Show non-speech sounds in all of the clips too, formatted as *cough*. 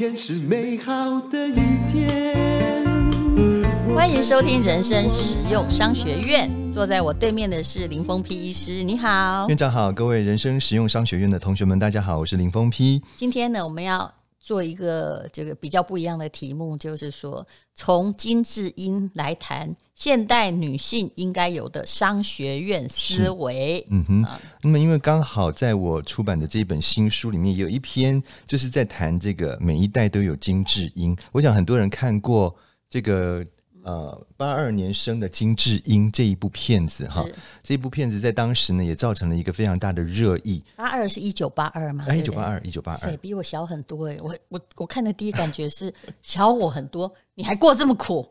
天是美好的一天。欢迎收听人生实用商学院。坐在我对面的是林峰批医师，你好，院长好，各位人生实用商学院的同学们，大家好，我是林峰批。今天呢，我们要。做一个这个比较不一样的题目，就是说从金智英来谈现代女性应该有的商学院思维。嗯哼，啊、那么因为刚好在我出版的这一本新书里面有一篇，就是在谈这个每一代都有金智英。我想很多人看过这个。呃，八二年生的金智英这一部片子哈，这一部片子在当时呢也造成了一个非常大的热议。八二是一九八二吗？一九八二，一九八二，比我小很多哎！我我我看的第一感觉是小我很多，你还过这么苦？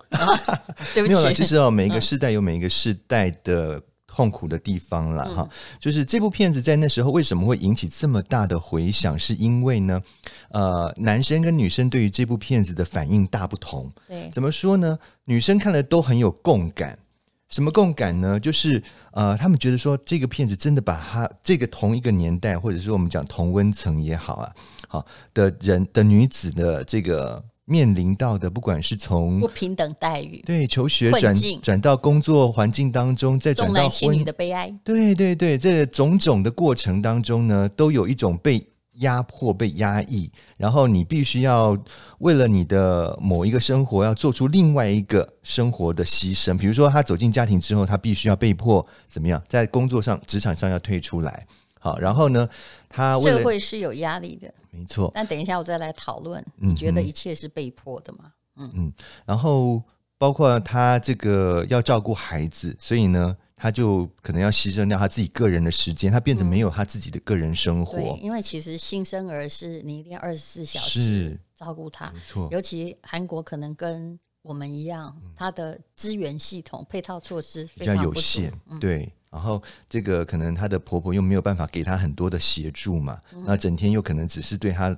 对不起，*laughs* 没有了。其实哦，每一个世代有每一个世代的。痛苦的地方了哈，就是这部片子在那时候为什么会引起这么大的回响？是因为呢，呃，男生跟女生对于这部片子的反应大不同。对，怎么说呢？女生看了都很有共感。什么共感呢？就是呃，他们觉得说这个片子真的把他这个同一个年代，或者说我们讲同温层也好啊，好的人的女子的这个。面临到的，不管是从不平等待遇，对求学转转到工作环境当中，再转到婚，重男轻女的悲哀，对对对，这种种的过程当中呢，都有一种被压迫、被压抑，然后你必须要为了你的某一个生活，要做出另外一个生活的牺牲。比如说，他走进家庭之后，他必须要被迫怎么样，在工作上、职场上要退出来。好，然后呢，他社会是有压力的，没错。但等一下我再来讨论，你觉得一切是被迫的吗？嗯嗯。然后包括他这个要照顾孩子，所以呢，他就可能要牺牲掉他自己个人的时间，他变成没有他自己的个人生活。对，因为其实新生儿是你一定要二十四小时照顾他，没错。尤其韩国可能跟我们一样，她的资源系统配套措施非常比较有限，对。然后这个可能她的婆婆又没有办法给她很多的协助嘛，那、嗯、整天又可能只是对她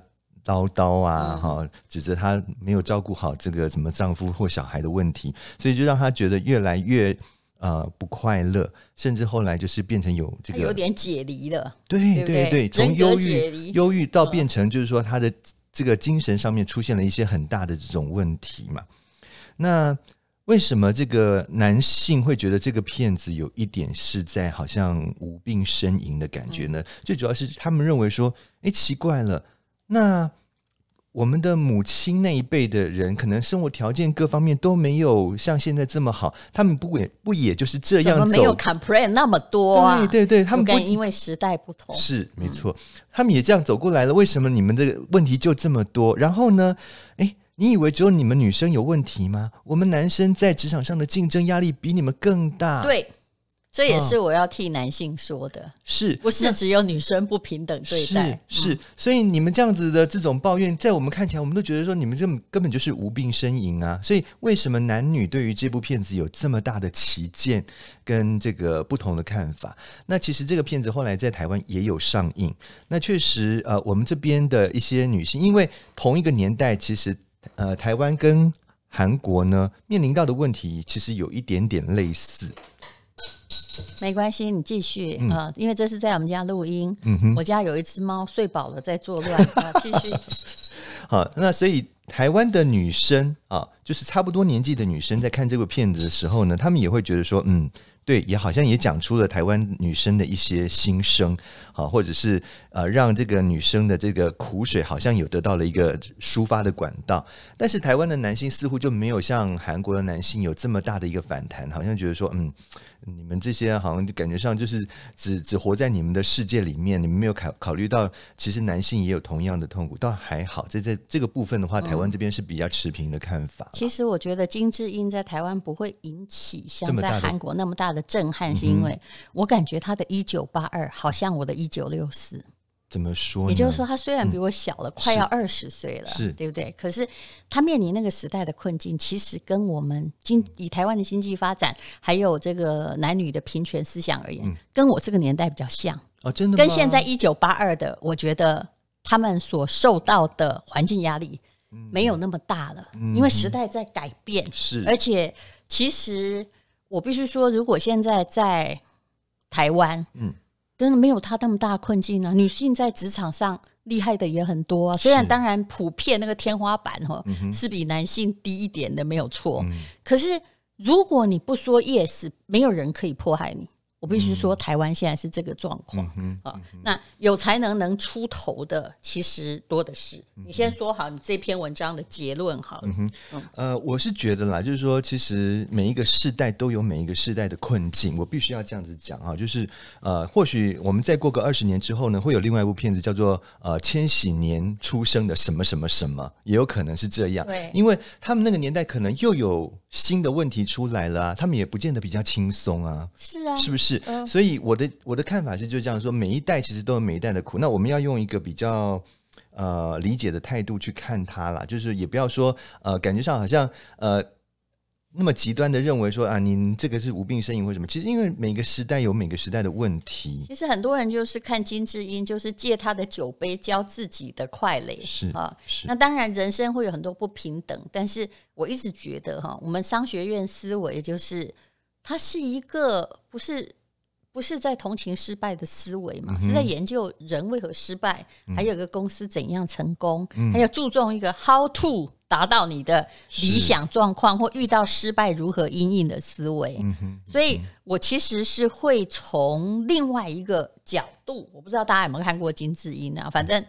叨叨啊，哈、嗯，指责她没有照顾好这个什么丈夫或小孩的问题，所以就让她觉得越来越呃不快乐，甚至后来就是变成有这个有点解离了，对对对，从忧郁忧郁到变成就是说她的这个精神上面出现了一些很大的这种问题嘛，那。为什么这个男性会觉得这个骗子有一点是在好像无病呻吟的感觉呢？嗯、最主要是他们认为说，哎，奇怪了，那我们的母亲那一辈的人，可能生活条件各方面都没有像现在这么好，他们不也不也就是这样走？没有 complain 那么多啊？对对对，他们不因为时代不同是没错，他们也这样走过来了。为什么你们的问题就这么多？然后呢？哎。你以为只有你们女生有问题吗？我们男生在职场上的竞争压力比你们更大。对，这也是我要替男性说的，哦、是不是只有女生不平等对待？是，是、嗯，所以你们这样子的这种抱怨，在我们看起来，我们都觉得说你们根本根本就是无病呻吟啊。所以，为什么男女对于这部片子有这么大的歧见跟这个不同的看法？那其实这个片子后来在台湾也有上映。那确实，呃，我们这边的一些女性，因为同一个年代，其实。呃，台湾跟韩国呢，面临到的问题其实有一点点类似。没关系，你继续啊、嗯呃，因为这是在我们家录音。嗯哼，我家有一只猫睡饱了在作乱啊，继续。*laughs* 好，那所以台湾的女生啊，就是差不多年纪的女生，在看这部片子的时候呢，她们也会觉得说，嗯。对，也好像也讲出了台湾女生的一些心声，好，或者是呃，让这个女生的这个苦水好像有得到了一个抒发的管道。但是台湾的男性似乎就没有像韩国的男性有这么大的一个反弹，好像觉得说，嗯。你们这些好像就感觉上就是只只活在你们的世界里面，你们没有考考虑到，其实男性也有同样的痛苦。倒还好，在这这个部分的话，台湾这边是比较持平的看法。其实我觉得金智英在台湾不会引起像在韩国那么大的震撼，是因为我感觉他的一九八二好像我的一九六四。怎么说？也就是说，他虽然比我小了，嗯、快要二十岁了，是对不对？可是他面临那个时代的困境，其实跟我们经以台湾的经济发展，还有这个男女的平权思想而言，嗯、跟我这个年代比较像哦，真的。跟现在一九八二的，我觉得他们所受到的环境压力没有那么大了，嗯、因为时代在改变。是，而且其实我必须说，如果现在在台湾，嗯。真的没有他那么大困境、啊。女性在职场上厉害的也很多啊。虽然当然普遍那个天花板哈是比男性低一点的，没有错。可是如果你不说 yes，没有人可以迫害你。我必须说，台湾现在是这个状况啊。那有才能能出头的，其实多的是。你先说好你这篇文章的结论好了。嗯哼，呃，我是觉得啦，就是说，其实每一个世代都有每一个世代的困境。我必须要这样子讲啊，就是呃，或许我们再过个二十年之后呢，会有另外一部片子叫做呃千禧年出生的什么什么什么，也有可能是这样。对，因为他们那个年代可能又有新的问题出来了啊，他们也不见得比较轻松啊。是啊，是不是？是，所以我的我的看法是，就这样说，每一代其实都有每一代的苦。那我们要用一个比较呃理解的态度去看它啦，就是也不要说呃感觉上好像呃那么极端的认为说啊，您这个是无病呻吟或什么。其实因为每个时代有每个时代的问题。其实很多人就是看金智英，就是借他的酒杯浇自己的快乐。是啊，是。那当然人生会有很多不平等，但是我一直觉得哈，我们商学院思维就是它是一个不是。不是在同情失败的思维嘛？嗯、是在研究人为何失败，嗯、还有个公司怎样成功，嗯、还要注重一个 how to 达到你的理想状况，或遇到失败如何因应的思维。所以我其实是会从另外一个角度，我不知道大家有没有看过金智英啊？反正。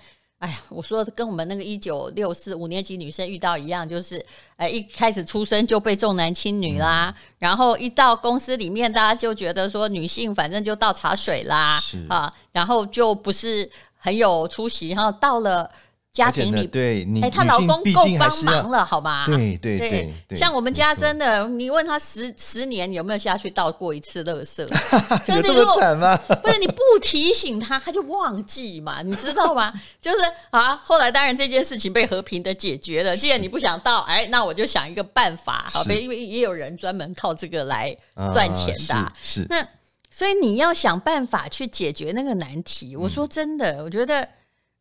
哎呀，我说的跟我们那个一九六四五年级女生遇到一样，就是，哎，一开始出生就被重男轻女啦，嗯、然后一到公司里面，大家就觉得说女性反正就倒茶水啦，啊，然后就不是很有出息，然后到了。家庭里，对你，哎，她老公够帮忙了，好吧？对对对，像我们家真的，你问他十十年有没有下去倒过一次垃圾？*laughs* 有这么惨吗？*laughs* 不是你不提醒他，他就忘记嘛，你知道吗？*laughs* 就是啊，后来当然这件事情被和平的解决了。既然你不想倒，哎，那我就想一个办法，好呗，因为也有人专门靠这个来赚钱的。是，那所以你要想办法去解决那个难题。我说真的，我觉得。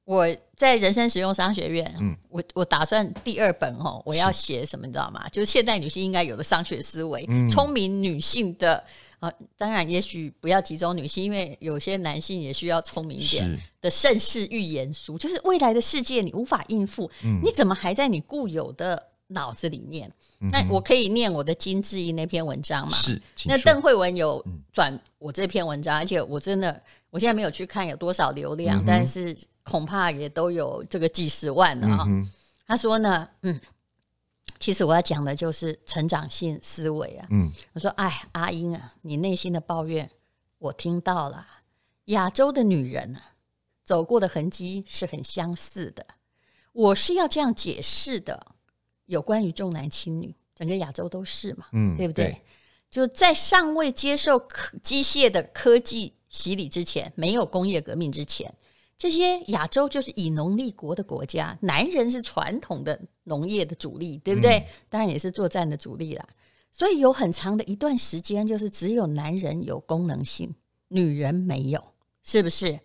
我在人生实用商学院，嗯，我我打算第二本哦，我要写什么，你知道吗？就是现代女性应该有的商学思维，聪明女性的啊，当然也许不要集中女性，因为有些男性也需要聪明一点的盛世预言书，就是未来的世界你无法应付，你怎么还在你固有的脑子里面？那我可以念我的金智英那篇文章嘛？是，那邓慧文有转我这篇文章，而且我真的我现在没有去看有多少流量，但是。恐怕也都有这个几十万了啊！嗯、他说呢，嗯，其实我要讲的就是成长性思维啊。嗯，我说，哎，阿英啊，你内心的抱怨我听到了。亚洲的女人啊，走过的痕迹是很相似的。我是要这样解释的，有关于重男轻女，整个亚洲都是嘛，嗯，对不对？对，就在尚未接受科机械的科技洗礼之前，没有工业革命之前。这些亚洲就是以农立国的国家，男人是传统的农业的主力，对不对？嗯、当然也是作战的主力啦。所以有很长的一段时间，就是只有男人有功能性，女人没有，是不是？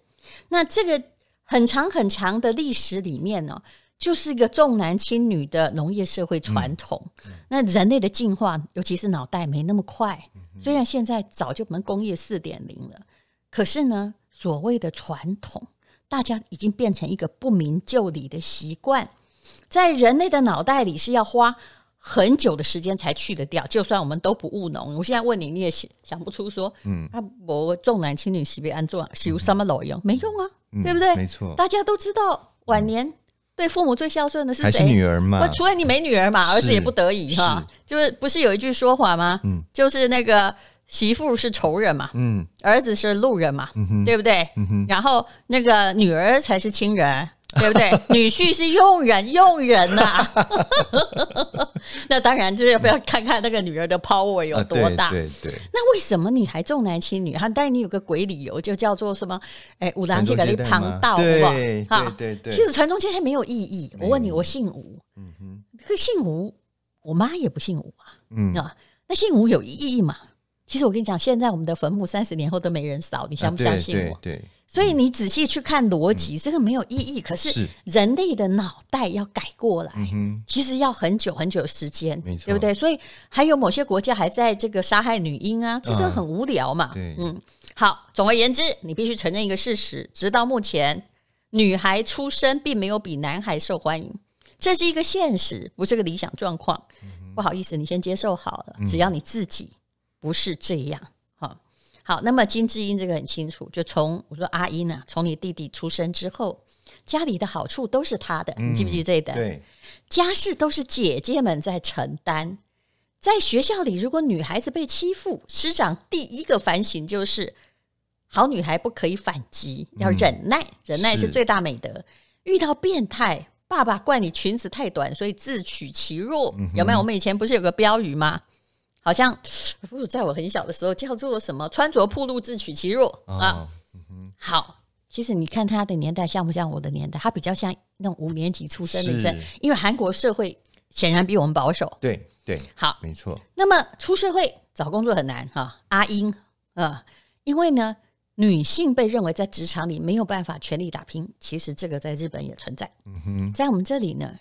那这个很长很长的历史里面呢，就是一个重男轻女的农业社会传统。嗯、那人类的进化，尤其是脑袋没那么快，虽然现在早就我们工业四点零了，可是呢，所谓的传统。大家已经变成一个不明就里的习惯，在人类的脑袋里是要花很久的时间才去得掉。就算我们都不务农，我现在问你，你也想想不出说，嗯，他我重男轻女是被安做，是有什么卵用？没用啊，嗯、对不对？没错，大家都知道，晚年对父母最孝顺的是谁？是女儿嘛？除了你没女儿嘛，儿子也不得已哈。就是不是有一句说法吗？嗯，就是那个。媳妇是仇人嘛，嗯，儿子是路人嘛，嗯，对不对？嗯，然后那个女儿才是亲人，*laughs* 对不对？女婿是佣人，佣人呐、啊。*laughs* 那当然，就要不要看看那个女儿的 power 有多大？对对。那为什么你还重男轻女？哈，但是你有个鬼理由，就叫做什么？哎，五郎这个你旁道，好不好？哈，对对。其实传宗接代没有意义。我问你，我姓吴，嗯哼，可姓吴，我妈也不姓吴啊，嗯啊，那姓吴有意义吗？其实我跟你讲，现在我们的坟墓三十年后都没人扫，你相不相信我？啊、对，对对，所以你仔细去看逻辑，嗯、这个没有意义。可是人类的脑袋要改过来，是其实要很久很久的时间，对不对？所以还有某些国家还在这个杀害女婴啊，这是很无聊嘛。啊、嗯，好，总而言之，你必须承认一个事实：直到目前，女孩出生并没有比男孩受欢迎，这是一个现实，不是个理想状况。嗯、不好意思，你先接受好了，只要你自己不是这样。好，好，那么金智英这个很清楚，就从我说阿英啊，从你弟弟出生之后，家里的好处都是他的，你记不记得？对，家事都是姐姐们在承担。在学校里，如果女孩子被欺负，师长第一个反省就是：好女孩不可以反击，要忍耐，忍耐是最大美德。遇到变态，爸爸怪你裙子太短，所以自取其弱，有没有？我们以前不是有个标语吗？好像 *sniffs* 不是在我很小的时候叫做什么“穿着暴露，自取其弱”啊。好，其实你看他的年代像不像我的年代？他比较像那种五年级出生的人，因为韩国社会显然比我们保守。对。对，好，没错。那么出社会找工作很难哈，阿英啊，因为呢，女性被认为在职场里没有办法全力打拼。其实这个在日本也存在，嗯哼，在我们这里呢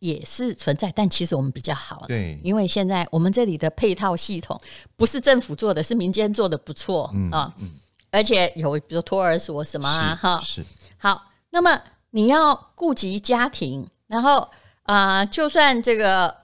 也是存在，但其实我们比较好，对，因为现在我们这里的配套系统不是政府做的，是民间做的不错，嗯啊，嗯，而且有比如托儿所什么啊，哈，是好。那么你要顾及家庭，然后啊、呃，就算这个。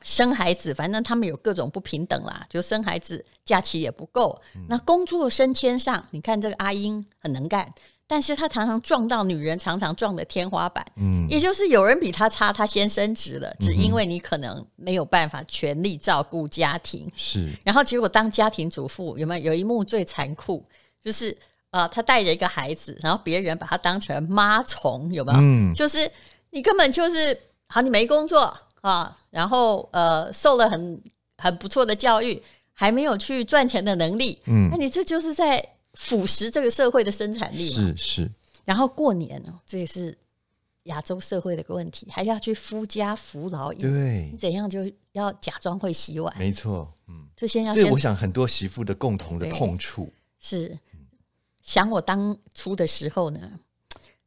生孩子，反正他们有各种不平等啦。就生孩子假期也不够，嗯、那工作升迁上，你看这个阿英很能干，但是他常常撞到女人，常常撞的天花板。嗯，也就是有人比他差，他先升职了，只因为你可能没有办法全力照顾家庭。是，然后结果当家庭主妇，有没有有一幕最残酷？就是呃，他带着一个孩子，然后别人把他当成妈虫，有没有？嗯，就是你根本就是好，你没工作。啊，然后呃，受了很很不错的教育，还没有去赚钱的能力，嗯，那你这就是在腐蚀这个社会的生产力嘛？是是。然后过年哦，这也是亚洲社会的一个问题，还要去夫家扶老，对，你怎样就要假装会洗碗，没错，嗯，这先要先，这我想很多媳妇的共同的痛处是，想我当初的时候呢。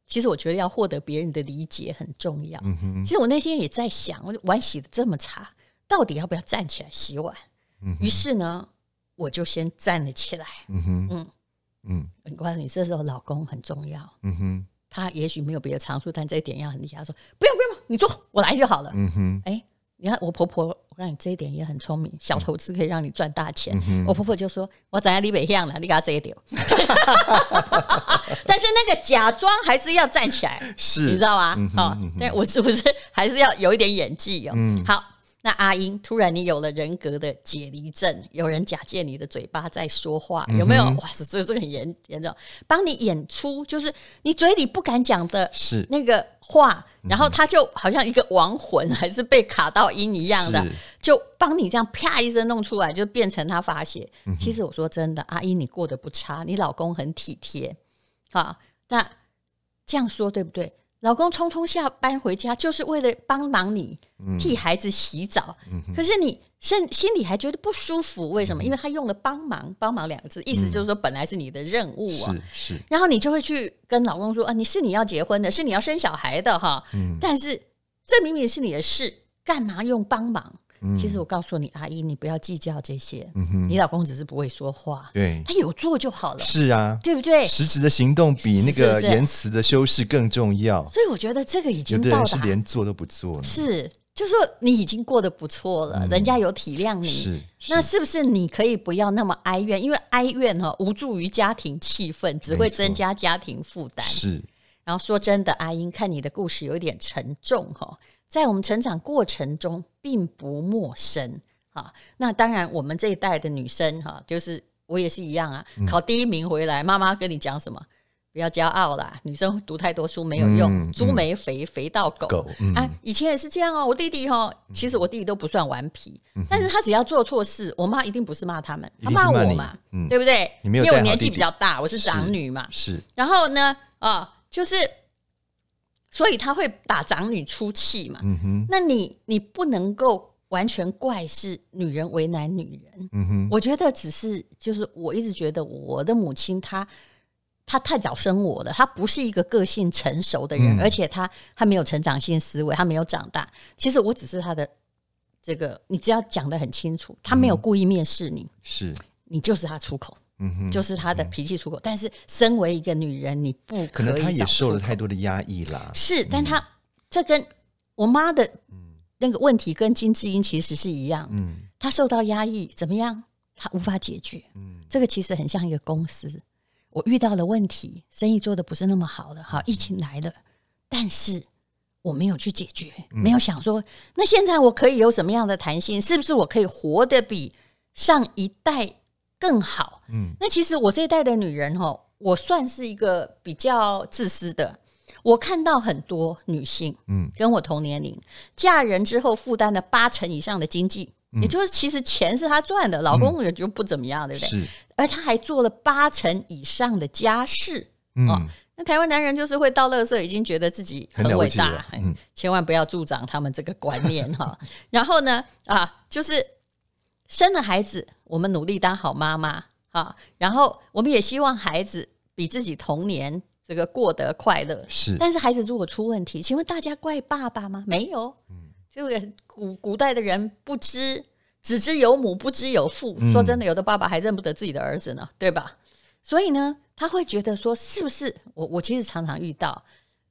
其实我觉得要获得别人的理解很重要。嗯哼。其实我那天也在想，我碗洗的这么差，到底要不要站起来洗碗？嗯哼。于是呢，我就先站了起来。嗯哼。嗯嗯。我告诉你，这时候老公很重要。嗯哼。他也许没有别的长处，但这一点要很厉害。他说：“不用不用，你坐，我来就好了。”嗯哼。哎。你看我婆婆，我看你这一点也很聪明，小投资可以让你赚大钱。嗯、我婆婆就说：“我长在李北乡了，你给他这一点。” *laughs* 但是那个假装还是要站起来，是，你知道吗？好、嗯，但我是不是还是要有一点演技哦？嗯、好。那阿英，突然你有了人格的解离症，有人假借你的嘴巴在说话，有没有？嗯、哇塞，这这个很严严重，帮你演出，就是你嘴里不敢讲的是。那个话，然后他就好像一个亡魂，还是被卡到音一样的，就帮你这样啪一声弄出来，就变成他发泄。嗯、其实我说真的，阿英你过得不差，你老公很体贴，好，那这样说对不对？老公匆匆下班回家，就是为了帮忙你替孩子洗澡。嗯、可是你心心里还觉得不舒服，为什么？嗯、因为他用了“帮忙”“帮忙”两个字，意思就是说本来是你的任务啊。是是。然后你就会去跟老公说：“啊，你是你要结婚的，是你要生小孩的哈。嗯、但是这明明是你的事，干嘛用帮忙？”其实我告诉你，阿姨，你不要计较这些。嗯哼，你老公只是不会说话，对，他有做就好了。是啊，对不对？实质的行动比那个言辞的修饰更重要。所以我觉得这个已经到达，有的人是连做都不做了。是，就是说你已经过得不错了，人家有体谅你。是，那是不是你可以不要那么哀怨？因为哀怨哈无助于家庭气氛，只会增加家庭负担。是。然后说真的，阿英看你的故事有点沉重哈。在我们成长过程中，并不陌生啊。那当然，我们这一代的女生哈，就是我也是一样啊。考第一名回来，妈妈跟你讲什么？不要骄傲啦，女生读太多书没有用，猪没肥，肥到狗。狗啊，以前也是这样哦。我弟弟哈，其实我弟弟都不算顽皮，但是他只要做错事，我妈一定不是骂他们，他骂我嘛，对不对？因为我年纪比较大，我是长女嘛。是。然后呢，啊，就是。所以他会打长女出气嘛？嗯哼，那你你不能够完全怪是女人为难女人。嗯哼，我觉得只是就是我一直觉得我的母亲她她太早生我了，她不是一个个性成熟的人，嗯、而且她她没有成长性思维，她没有长大。其实我只是她的这个，你只要讲的很清楚，她没有故意蔑视你，是你就是她出口。就是他的脾气出口。但是身为一个女人，你不可，可能她也受了太多的压抑啦。是，但她、嗯、这跟我妈的那个问题跟金智英其实是一样。嗯，她受到压抑，怎么样？她无法解决。嗯，这个其实很像一个公司，我遇到了问题，生意做的不是那么好了，哈，疫情来了，但是。我没有去解决，没有想说，那现在我可以有什么样的弹性？是不是我可以活得比上一代更好？嗯，那其实我这一代的女人哈，我算是一个比较自私的。我看到很多女性，嗯，跟我同年龄，嫁人之后负担了八成以上的经济，也就是其实钱是她赚的，老公也就不怎么样，对不对？是，而她还做了八成以上的家事，嗯。那台湾男人就是会倒垃圾，已经觉得自己很伟大，嗯，千万不要助长他们这个观念哈。然后呢，啊，就是生了孩子，我们努力当好妈妈啊，然后我们也希望孩子比自己童年这个过得快乐。是，但是孩子如果出问题，请问大家怪爸爸吗？没有，嗯，就古古代的人不知只知有母，不知有父。嗯，说真的，有的爸爸还认不得自己的儿子呢，对吧？所以呢。他会觉得说，是不是我？我其实常常遇到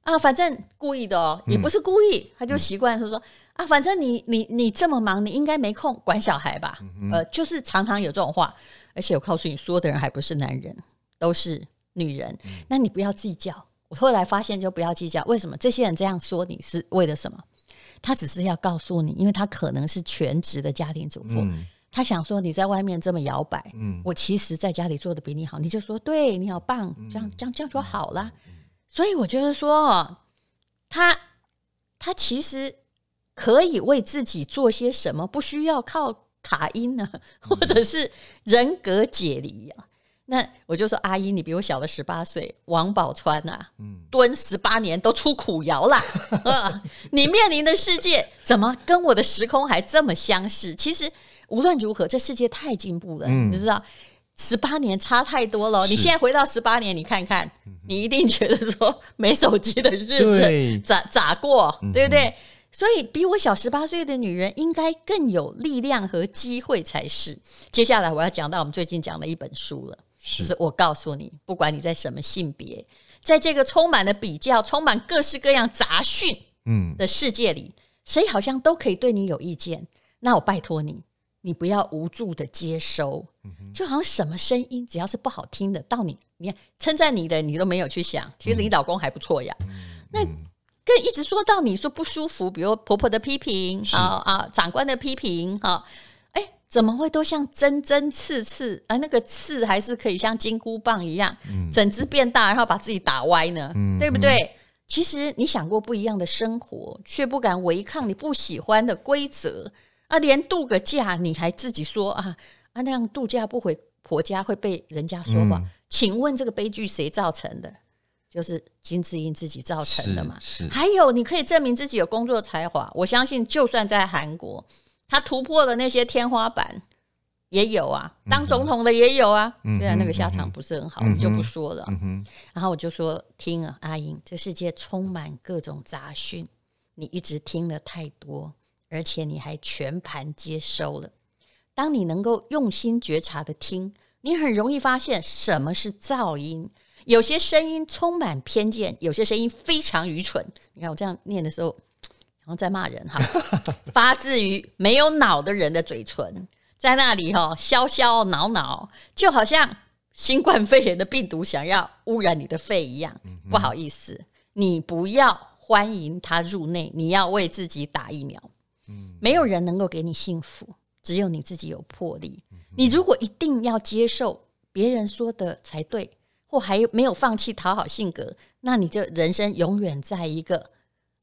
啊，反正故意的哦，也不是故意，他就习惯说说啊，反正你你你这么忙，你应该没空管小孩吧？呃，就是常常有这种话。而且我告诉你，说的人还不是男人，都是女人。那你不要计较。我后来发现，就不要计较。为什么这些人这样说你是为了什么？他只是要告诉你，因为他可能是全职的家庭主妇。他想说你在外面这么摇摆，嗯，我其实在家里做的比你好，你就说对，你好棒，这样这样这样就好了。所以我觉得说，他他其实可以为自己做些什么，不需要靠卡因呢，或者是人格解离啊。那我就说阿姨，你比我小了十八岁，王宝钏啊，蹲十八年都出苦窑啦，*laughs* 你面临的世界怎么跟我的时空还这么相似？其实。无论如何，这世界太进步了，嗯、你知道，十八年差太多了。你现在回到十八年，你看看，你一定觉得说没手机的日子咋咋过，对不对？所以比我小十八岁的女人应该更有力量和机会才是。接下来我要讲到我们最近讲的一本书了，是就是我告诉你，不管你在什么性别，在这个充满了比较、充满各式各样杂讯嗯的世界里，嗯、谁好像都可以对你有意见。那我拜托你。你不要无助的接收，就好像什么声音只要是不好听的，到你，你看称赞你的，你都没有去想，其实你老公还不错呀。那跟一直说到你说不舒服，比如婆婆的批评是啊啊，长官的批评啊，哎，怎么会都像针针刺刺，而那个刺还是可以像金箍棒一样，整只变大，然后把自己打歪呢？嗯、对不对？其实你想过不一样的生活，却不敢违抗你不喜欢的规则。啊，连度个假你还自己说啊啊，那样度假不回婆家会被人家说话。嗯、请问这个悲剧谁造成的？就是金智英自己造成的嘛？是。还有，你可以证明自己有工作才华。我相信，就算在韩国，他突破了那些天花板，也有啊。当总统的也有啊。虽然、啊、那个下场不是很好，嗯、就不说了。然后我就说，听啊，阿英，这世界充满各种杂讯，你一直听了太多。而且你还全盘接收了。当你能够用心觉察的听，你很容易发现什么是噪音。有些声音充满偏见，有些声音非常愚蠢。你看我这样念的时候，然后在骂人哈，*laughs* 发自于没有脑的人的嘴唇，在那里哈，消消恼恼，就好像新冠肺炎的病毒想要污染你的肺一样。不好意思，你不要欢迎他入内，你要为自己打疫苗。没有人能够给你幸福，只有你自己有魄力。你如果一定要接受别人说的才对，或还没有放弃讨好性格，那你这人生永远在一个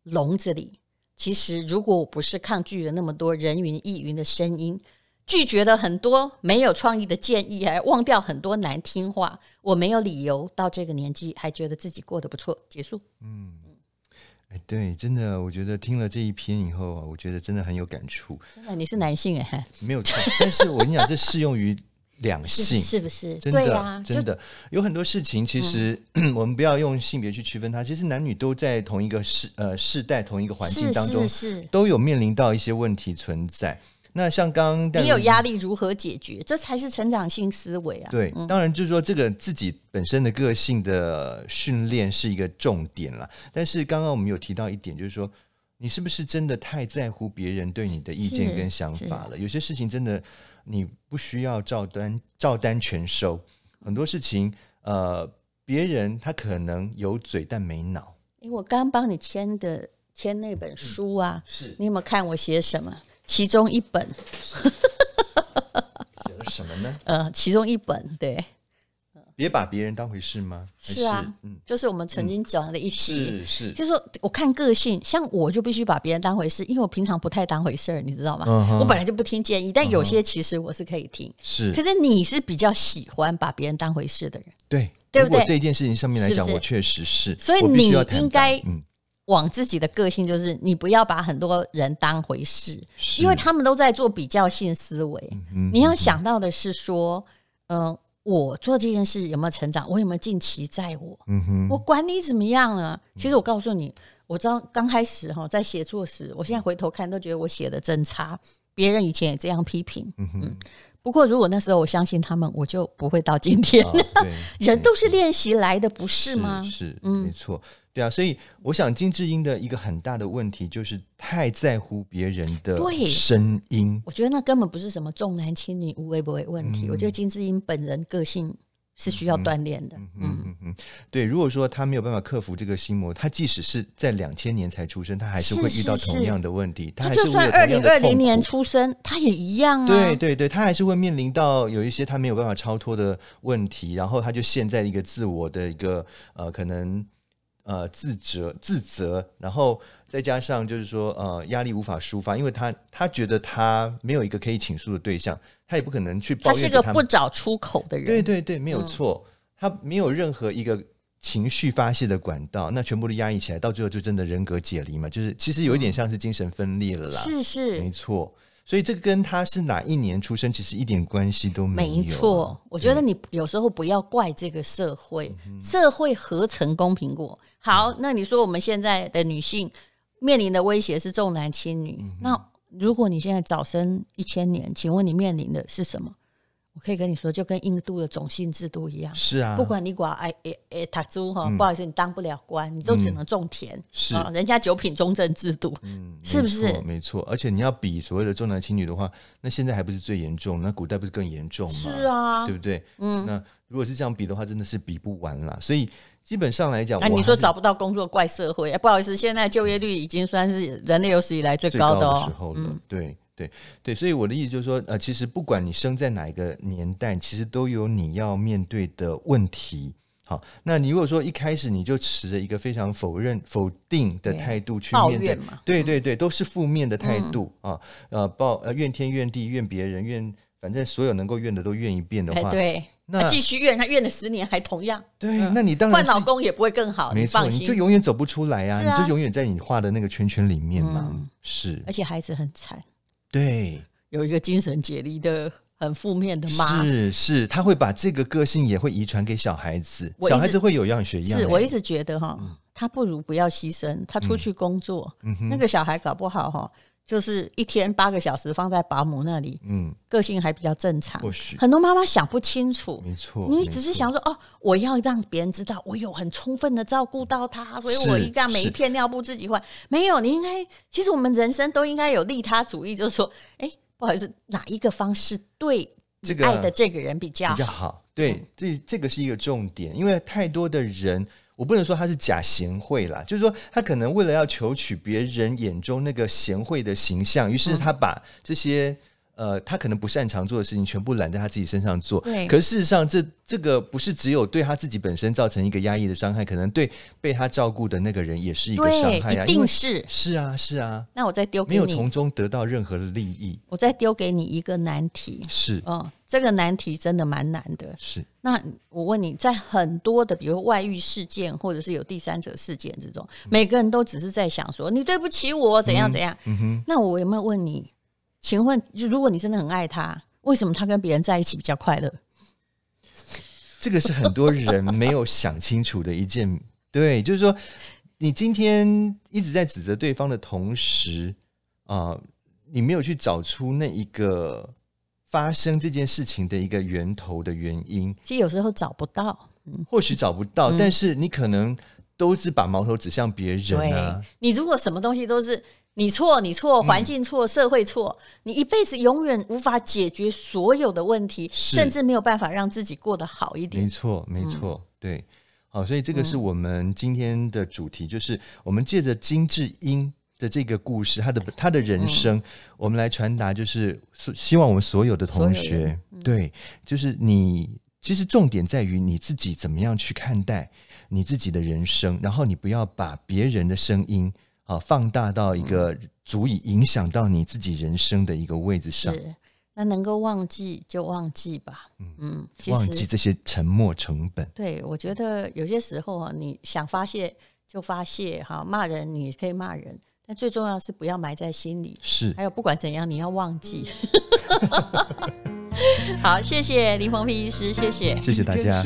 笼子里。其实，如果我不是抗拒了那么多人云亦云的声音，拒绝了很多没有创意的建议，还忘掉很多难听话，我没有理由到这个年纪还觉得自己过得不错。结束。嗯。哎，对，真的，我觉得听了这一篇以后啊，我觉得真的很有感触。真的，你是男性哎，没有错。但是我跟你讲，这适用于两性，是不是？真的，真的有很多事情，其实 *clears throat* 我们不要用性别去区分它。其实男女都在同一个世呃世代、同一个环境当中，是都有面临到一些问题存在。那像刚刚你有压力如何解决？这才是成长性思维啊。对，当然就是说这个自己本身的个性的训练是一个重点了。但是刚刚我们有提到一点，就是说你是不是真的太在乎别人对你的意见跟想法了？有些事情真的你不需要照单照单全收，很多事情呃，别人他可能有嘴但没脑。因为我刚帮你签的签那本书啊，嗯、是你有没有看我写什么？其中一本 *laughs* 写了什么呢？呃，其中一本对，别把别人当回事吗？是啊，嗯，就是我们曾经讲的一期，是是，就是说我看个性，像我就必须把别人当回事，因为我平常不太当回事儿，你知道吗？嗯、哼我本来就不听建议，但有些其实我是可以听，是。可是你是比较喜欢把别人当回事的人，对，对不对？这件事情上面来讲，是是我确实是，所以你应该嗯。往自己的个性，就是你不要把很多人当回事，因为他们都在做比较性思维。你要想到的是说，嗯、呃，我做这件事有没有成长？我有没有尽其在我？嗯、哼我管你怎么样了。其实我告诉你，我知道刚开始哈，在写作时，我现在回头看都觉得我写的真差。别人以前也这样批评。嗯哼嗯不过，如果那时候我相信他们，我就不会到今天。哦、*laughs* 人都是练习来的，不是吗？是，是嗯，没错，对啊。所以，我想金智英的一个很大的问题就是太在乎别人的声音。我觉得那根本不是什么重男轻女、无微不微问题。嗯、我觉得金智英本人个性。是需要锻炼的。嗯嗯嗯嗯，对。如果说他没有办法克服这个心魔，他即使是在两千年才出生，他还是会遇到同样的问题。他就算二零二零年出生，他也一样啊。对对对，他还是会面临到有一些他没有办法超脱的问题，然后他就陷在一个自我的一个呃可能。呃，自责、自责，然后再加上就是说，呃，压力无法抒发，因为他他觉得他没有一个可以倾诉的对象，他也不可能去抱怨。他是一个不找出口的人。对对对，没有错，嗯、他没有任何一个情绪发泄的管道，那全部都压抑起来，到最后就真的人格解离嘛，就是其实有一点像是精神分裂了啦。是是，没错。所以这个跟他是哪一年出生，其实一点关系都没有。没错，我觉得你有时候不要怪这个社会，对社会何曾公平过？好，那你说我们现在的女性面临的威胁是重男轻女，嗯、那如果你现在早生一千年，请问你面临的是什么？我可以跟你说，就跟印度的种姓制度一样。是啊，不管你管哎哎哎塔猪哈，不好意思，你当不了官，你都只能种田。嗯、是啊，人家九品中正制度，嗯，是不是？没错，没错。而且你要比所谓的重男轻女的话，那现在还不是最严重？那古代不是更严重吗？是啊，对不对？嗯，那如果是这样比的话，真的是比不完啦。所以基本上来讲，那、啊、你说找不到工作怪社会？不好意思，现在就业率已经算是人类有史以来最高的，哦、的时候了。嗯、对。对对，所以我的意思就是说，呃，其实不管你生在哪一个年代，其实都有你要面对的问题。好，那你如果说一开始你就持着一个非常否认、否定的态度去面对，对对对，都是负面的态度、嗯、啊，呃，抱呃怨天怨地怨别人怨，反正所有能够怨的都怨一遍的话，对，那继续怨，他怨了十年还同样。对，嗯、那你当然换老公也不会更好，没错，你，你就永远走不出来啊，啊。你就永远在你画的那个圈圈里面嘛，嗯、是，而且孩子很惨。对，有一个精神解离的很负面的妈，是是，他会把这个个性也会遗传给小孩子，小孩子会有样学样。是我一直觉得哈，嗯、他不如不要牺牲，他出去工作，那个小孩搞不好哈。就是一天八个小时放在保姆那里，嗯，个性还比较正常。或许很多妈妈想不清楚，没错，你只是想说哦，我要让别人知道我有很充分的照顾到他，所以我应该每一片尿布自己换。没有，你应该其实我们人生都应该有利他主义，就是说，哎，不好意思，哪一个方式对这个爱的这个人比较比较好？对，这这个是一个重点，因为太多的人。我不能说他是假贤惠啦，就是说他可能为了要求取别人眼中那个贤惠的形象，于是他把这些。呃，他可能不擅长做的事情，全部揽在他自己身上做。对。可事实上，这这个不是只有对他自己本身造成一个压抑的伤害，可能对被他照顾的那个人也是一个伤害。一定是。是啊，是啊。那我再丢给你，没有从中得到任何的利益。我再丢给你一个难题。是。哦，这个难题真的蛮难的。是。那我问你在很多的，比如外遇事件，或者是有第三者事件这种，嗯、每个人都只是在想说你对不起我，怎样怎样。嗯，嗯哼。那我有没有问你？请问，如果你真的很爱他，为什么他跟别人在一起比较快乐？这个是很多人没有想清楚的一件。对，就是说，你今天一直在指责对方的同时，啊、呃，你没有去找出那一个发生这件事情的一个源头的原因，其实有时候找不到，嗯、或许找不到，嗯、但是你可能都是把矛头指向别人啊。你如果什么东西都是你错，你错，环境错，社会错，嗯、你一辈子永远无法解决所有的问题，甚至没有办法让自己过得好一点。没错，没错，嗯、对。好，所以这个是我们今天的主题，嗯、就是我们借着金智英的这个故事，他的他的人生，嗯、我们来传达，就是希望我们所有的同学，嗯、对，就是你其实重点在于你自己怎么样去看待你自己的人生，然后你不要把别人的声音啊放大到一个足以影响到你自己人生的一个位置上。那能够忘记就忘记吧，嗯，忘记这些沉没成本。对，我觉得有些时候啊，你想发泄就发泄，哈，骂人你可以骂人，但最重要是不要埋在心里。是，还有不管怎样，你要忘记。*laughs* 好，谢谢林鹏飞医师，谢谢，谢谢大家。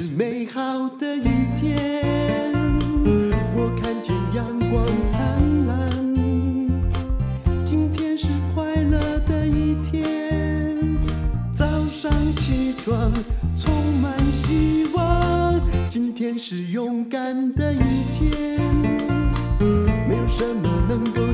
装充满希望。今天是勇敢的一天没有什么能够